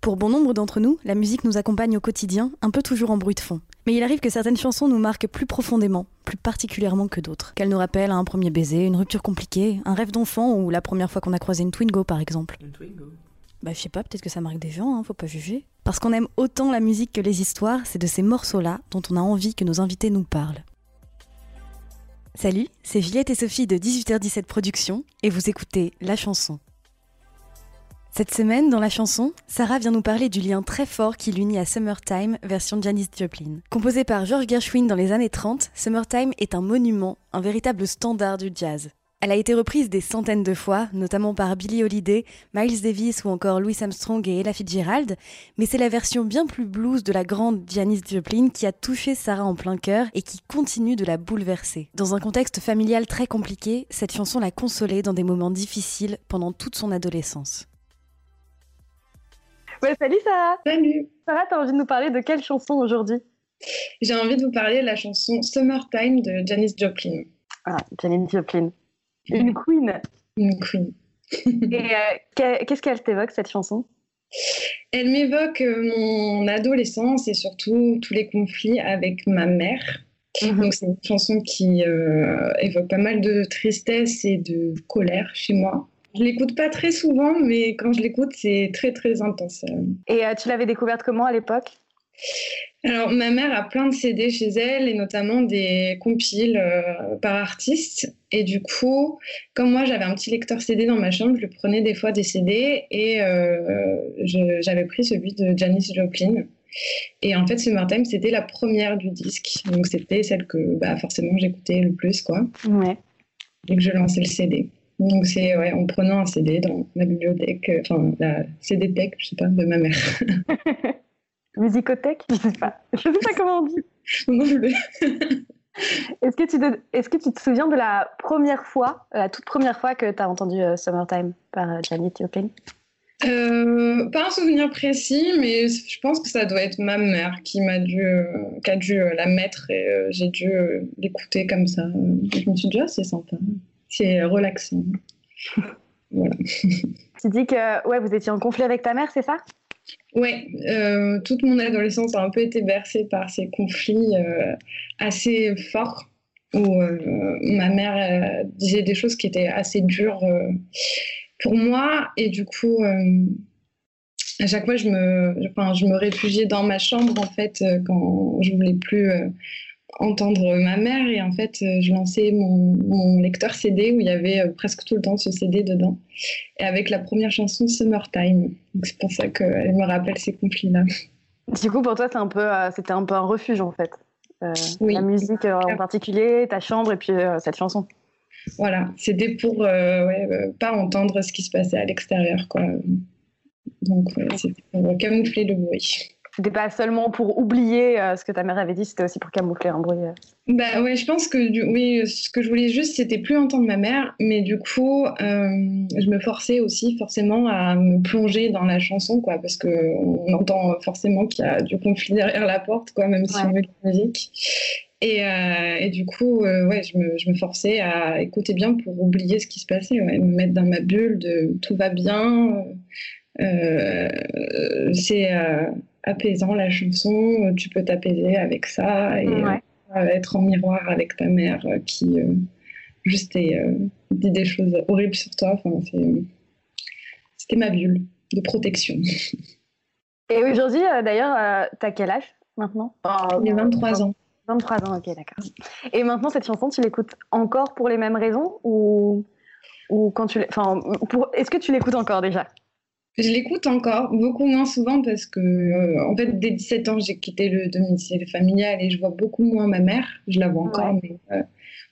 Pour bon nombre d'entre nous, la musique nous accompagne au quotidien, un peu toujours en bruit de fond. Mais il arrive que certaines chansons nous marquent plus profondément, plus particulièrement que d'autres. Qu'elles nous rappellent un premier baiser, une rupture compliquée, un rêve d'enfant ou la première fois qu'on a croisé une Twingo par exemple. Une Twingo. Bah, je sais pas, peut-être que ça marque des gens, hein, faut pas juger. Parce qu'on aime autant la musique que les histoires, c'est de ces morceaux-là dont on a envie que nos invités nous parlent. Salut, c'est Juliette et Sophie de 18h17 Productions, et vous écoutez La Chanson. Cette semaine, dans La Chanson, Sarah vient nous parler du lien très fort qui l'unit à Summertime, version Janis Joplin. Composé par George Gershwin dans les années 30, Summertime est un monument, un véritable standard du jazz. Elle a été reprise des centaines de fois, notamment par Billie Holiday, Miles Davis ou encore Louis Armstrong et Ella Fitzgerald, mais c'est la version bien plus blues de la grande Janis Joplin qui a touché Sarah en plein cœur et qui continue de la bouleverser. Dans un contexte familial très compliqué, cette chanson l'a consolée dans des moments difficiles pendant toute son adolescence. Ouais, salut Sarah Salut Sarah, t'as envie de nous parler de quelle chanson aujourd'hui? J'ai envie de vous parler de la chanson Summertime de Janis Joplin. Ah, Janis Joplin. Une queen. Une queen. Et euh, qu'est-ce qu'elle t'évoque cette chanson? Elle m'évoque euh, mon adolescence et surtout tous les conflits avec ma mère. Mhm. Donc c'est une chanson qui euh, évoque pas mal de tristesse et de colère chez moi. Je l'écoute pas très souvent, mais quand je l'écoute, c'est très très intense. Et euh, tu l'avais découverte comment à l'époque? Alors, ma mère a plein de CD chez elle, et notamment des compiles euh, par artiste. Et du coup, comme moi, j'avais un petit lecteur CD dans ma chambre, je prenais des fois des CD, et euh, j'avais pris celui de Janis Joplin. Et en fait, Summertime, c'était la première du disque. Donc, c'était celle que bah, forcément j'écoutais le plus, quoi, Ouais. dès que je lançais le CD. Donc, c'est ouais, en prenant un CD dans ma bibliothèque, euh, enfin, la CD-tech, je sais pas, de ma mère. Musicothèque Je sais pas. Je sais pas comment on dit. Non, Est-ce que, tu te- est-ce que tu te souviens de la première fois, la toute première fois que tu as entendu euh, Summertime par euh, Janis Joplin Euh, pas un souvenir précis, mais je pense que ça doit être ma mère qui m'a dû, euh, qui a dû euh, la mettre et euh, j'ai dû euh, l'écouter comme ça. Je me suis dit, ah, c'est sympa, c'est relaxant. voilà. Tu dis que ouais, vous étiez en conflit avec ta mère, c'est ça? Ouais, euh, toute mon adolescence a un peu été bercée par ces conflits euh, assez forts où euh, ma mère euh, disait des choses qui étaient assez dures euh, pour moi et du coup euh, à chaque fois je me, enfin, je me réfugiais dans ma chambre en fait euh, quand je voulais plus euh, entendre ma mère et en fait euh, je lançais mon, mon lecteur CD où il y avait euh, presque tout le temps ce CD dedans et avec la première chanson Summertime. Donc c'est pour ça qu'elle me rappelle ces conflits-là. Du coup, pour toi, c'est un peu, euh, c'était un peu un refuge en fait. Euh, Oui. La musique en particulier, ta chambre et puis euh, cette chanson. Voilà, c'était pour euh, ouais, euh, pas entendre ce qui se passait à l'extérieur, quoi. Donc ouais, c'était pour camoufler le bruit. C'était pas seulement pour oublier euh, ce que ta mère avait dit, c'était aussi pour camoufler un bruit. euh. Bah ouais, je pense que du, oui, ce que je voulais juste, c'était plus entendre ma mère, mais du coup, euh, je me forçais aussi forcément à me plonger dans la chanson, quoi, parce que on entend forcément qu'il y a du conflit derrière la porte, quoi, même si on met de la musique. Et, et du coup, ouais, je me, je me forçais à écouter bien pour oublier ce qui se passait, ouais, me mettre dans ma bulle de tout va bien. c'est apaisant la chanson, tu peux t'apaiser avec ça et Ouais. euh, être en miroir avec ta mère euh, qui euh, juste est, euh, dit des choses horribles sur toi. Enfin, c'est- C'était ma bulle de protection. Et aujourd'hui, euh, d'ailleurs, euh, t'as quel âge maintenant? J'ai 23 ans. 23 ans, ok, d'accord. Et maintenant, cette chanson, tu l'écoutes encore pour les mêmes raisons ou, ou quand tu enfin, pour... est-ce que tu l'écoutes encore déjà? Je l'écoute encore, beaucoup moins souvent parce que, euh, en fait, dès 17 ans, j'ai quitté le domicile familial et je vois beaucoup moins ma mère. Je la vois encore, mais euh,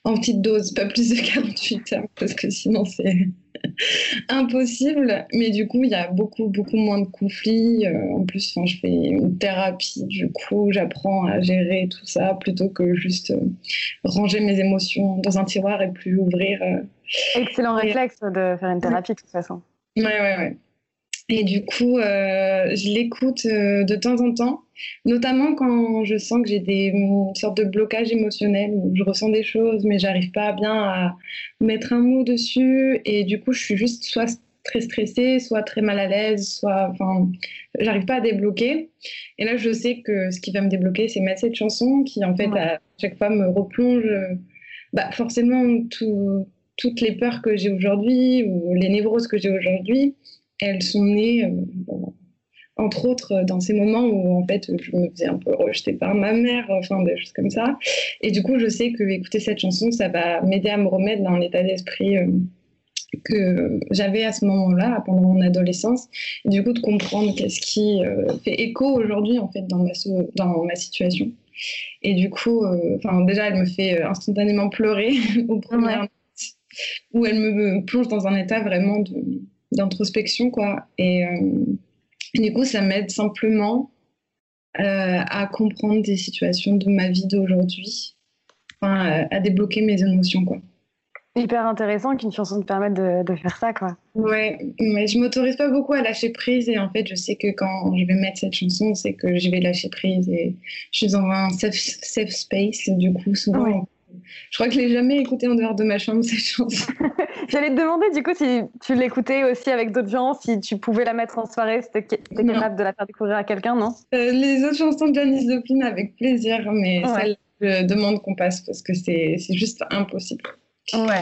en petite dose, pas plus de 48 heures, parce que sinon, c'est impossible. Mais du coup, il y a beaucoup, beaucoup moins de conflits. Euh, en plus, je fais une thérapie. Du coup, j'apprends à gérer tout ça plutôt que juste ranger mes émotions dans un tiroir et plus ouvrir. Excellent réflexe de faire une thérapie, de toute façon. Ouais, ouais, ouais. Et du coup, je l'écoute de temps en temps, notamment quand je sens que j'ai des une sorte de blocage émotionnel où je ressens des choses, mais j'arrive pas bien à mettre un mot dessus. Et du coup, je suis juste soit très stressée, soit très mal à l'aise, soit, enfin, j'arrive pas à débloquer. Et là, je sais que ce qui va me débloquer, c'est mettre cette chanson qui, en fait, à chaque fois me replonge, bah, forcément, toutes les peurs que j'ai aujourd'hui ou les névroses que j'ai aujourd'hui, elles sont nées, euh, entre autres, dans ces moments où, en fait, je me faisais un peu rejeter par ma mère, enfin, des choses comme ça. Et du coup, je sais que écouter cette chanson, ça va m'aider à me remettre dans l'état d'esprit. Euh, que j'avais à ce moment-là, pendant mon adolescence, et du coup de comprendre qu'est-ce qui euh, fait écho aujourd'hui en fait dans ma, dans ma situation. Et du coup, euh, déjà, elle me fait euh, instantanément pleurer au premier ouais. où elle me plonge dans un état vraiment d'introspection, quoi. Et, du coup, ça m'aide simplement à comprendre des situations de ma vie d'aujourd'hui, enfin, à débloquer mes émotions, quoi hyper intéressant qu'une chanson te permette de, faire ça, quoi. Ouais, mais je m'autorise pas beaucoup à lâcher prise et en fait, je sais que quand je vais mettre cette chanson, c'est que je vais lâcher prise et je suis dans un safe, safe space. Du coup, souvent, je crois que je l'ai jamais écoutée en dehors de ma chambre cette chanson. J'allais te demander du coup si tu l'écoutais aussi avec d'autres gens, si tu pouvais la mettre en soirée, si tu étais capable de la faire découvrir à quelqu'un, non? Euh, Les autres chansons de Janis Joplin avec plaisir, mais celle je demande qu'on passe parce que c'est juste impossible. Ouais,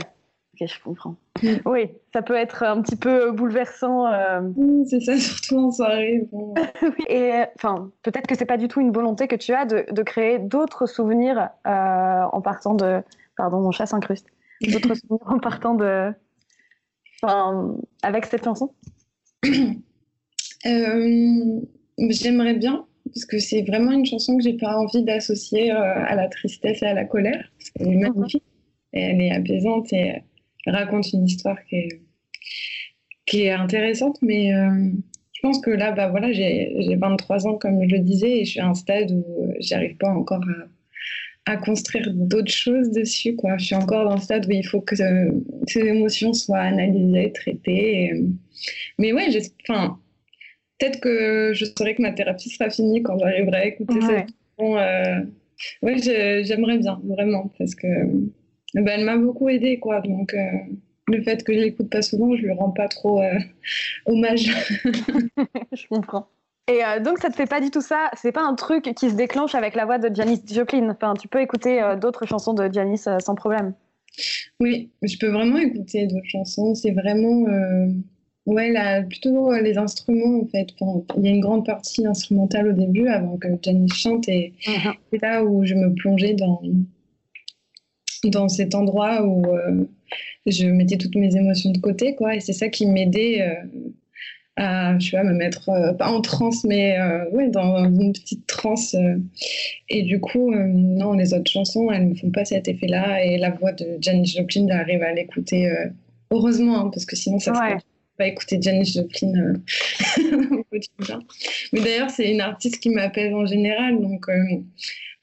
ok, je comprends. Oui, ça peut être un petit peu bouleversant. Euh. C'est ça, surtout en soirée. Et enfin, peut-être que c'est pas du tout une volonté que tu as de, de créer d'autres souvenirs euh, en partant de. Pardon, mon chat s'incruste. D'autres souvenirs en partant de. Enfin, avec cette chanson euh, J'aimerais bien, parce que c'est vraiment une chanson que j'ai pas envie d'associer à la tristesse et à la colère, parce qu'elle est mhm. magnifique elle est apaisante et raconte une histoire qui est, qui est intéressante. Mais euh, je pense que là, bah, voilà, j'ai 23 ans, comme je le disais, et je suis à un stade où j'arrive pas encore à, à construire d'autres choses dessus. Quoi. Je suis encore dans le stade où il faut que ces émotions soient analysées, traitées. Mais ouais, enfin, peut-être que je saurai que ma thérapie sera finie quand j'arriverai à écouter cette chanson. Euh, ouais, j'aimerais bien, vraiment, parce que ben, elle m'a beaucoup aidée, quoi. Donc, euh, le fait que je l'écoute pas souvent, je lui rends pas trop euh, hommage. je comprends. Et euh, donc, ça te fait pas du tout ça? C'est pas un truc qui se déclenche avec la voix de Janis Joplin? Enfin, tu peux écouter d'autres chansons de Janis sans problème. Oui, je peux vraiment écouter d'autres chansons. C'est vraiment. Ouais, là, plutôt les instruments, en fait. il y a une grande partie instrumentale au début, avant que Janis chante, et uh-huh. c'est là où je me plongeais dans, dans cet endroit où euh, je mettais toutes mes émotions de côté, quoi. Et c'est ça qui m'aidait euh, à, je sais pas, me mettre, euh, pas en transe, mais ouais, dans une petite transe. et du coup, non, les autres chansons, elles ne font pas cet effet-là. Et la voix de Janis Joplin, j'arrive à l'écouter, heureusement, hein, parce que sinon, ça serait pas écouter Janis Joplin Mais d'ailleurs, c'est une artiste qui m'appelle en général, donc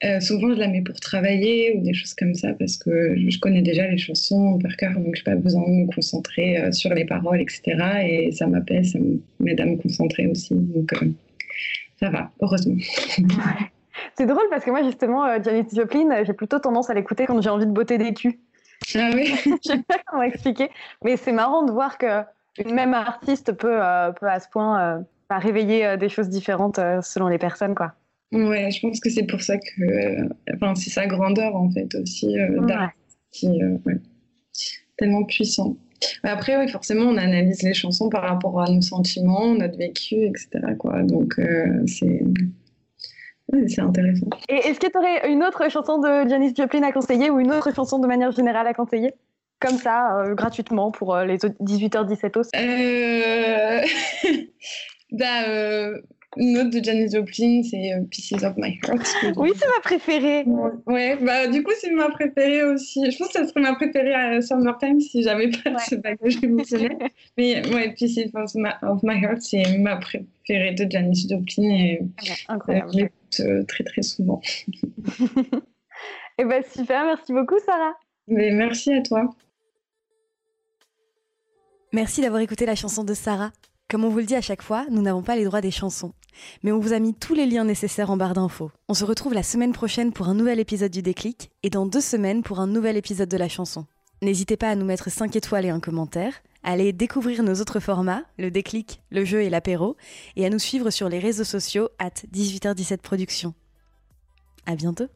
euh, souvent, je la mets pour travailler ou des choses comme ça parce que je connais déjà les chansons par cœur, donc je n'ai pas besoin de me concentrer euh, sur les paroles, etc. Et ça m'appelle, ça m'aide à me concentrer aussi. Donc, euh, ça va, heureusement. C'est drôle parce que moi, justement, Janis Joplin, j'ai plutôt tendance à l'écouter quand j'ai envie de botter des culs. Ah oui Je sais pas comment expliquer. Mais c'est marrant de voir qu'une même artiste peut, peut à ce point réveiller des choses différentes selon les personnes, quoi. Ouais, je pense que c'est pour ça que. Euh, enfin, c'est sa grandeur, en fait, aussi, euh, qui euh, tellement puissant. Après, oui, forcément, on analyse les chansons par rapport à nos sentiments, notre vécu, etc. Quoi. Donc, c'est. c'est intéressant. Et est-ce que tu aurais une autre chanson de Janis Joplin à conseiller ou une autre chanson de manière générale à conseiller? Comme ça, gratuitement pour les 18h17 os euh... bah, Une autre de Janis Joplin, c'est euh, Pieces of My Heart. Oui, c'est ma préférée. Ouais, bah du coup, c'est ma préférée aussi. Je pense que ça serait ma préférée à Summertime si j'avais pas Ouais. ce bagage émotionnel. Mais ouais, Pieces of My, of My Heart, c'est ma préférée de Janis Joplin et Ouais, euh, incroyable. je l'écoute euh, très très souvent. Et ben super, merci beaucoup Sarah. Mais merci à toi. Merci d'avoir écouté la chanson de Sarah. Comme on vous le dit à chaque fois, nous n'avons pas les droits des chansons. Mais on vous a mis tous les liens nécessaires en barre d'infos. On se retrouve la semaine prochaine pour un nouvel épisode du déclic et dans deux semaines pour un nouvel épisode de la chanson. N'hésitez pas à nous mettre 5 étoiles et un commentaire, à aller découvrir nos autres formats, le déclic, le jeu et l'apéro, et à nous suivre sur les réseaux sociaux at 18h17 Productions. À bientôt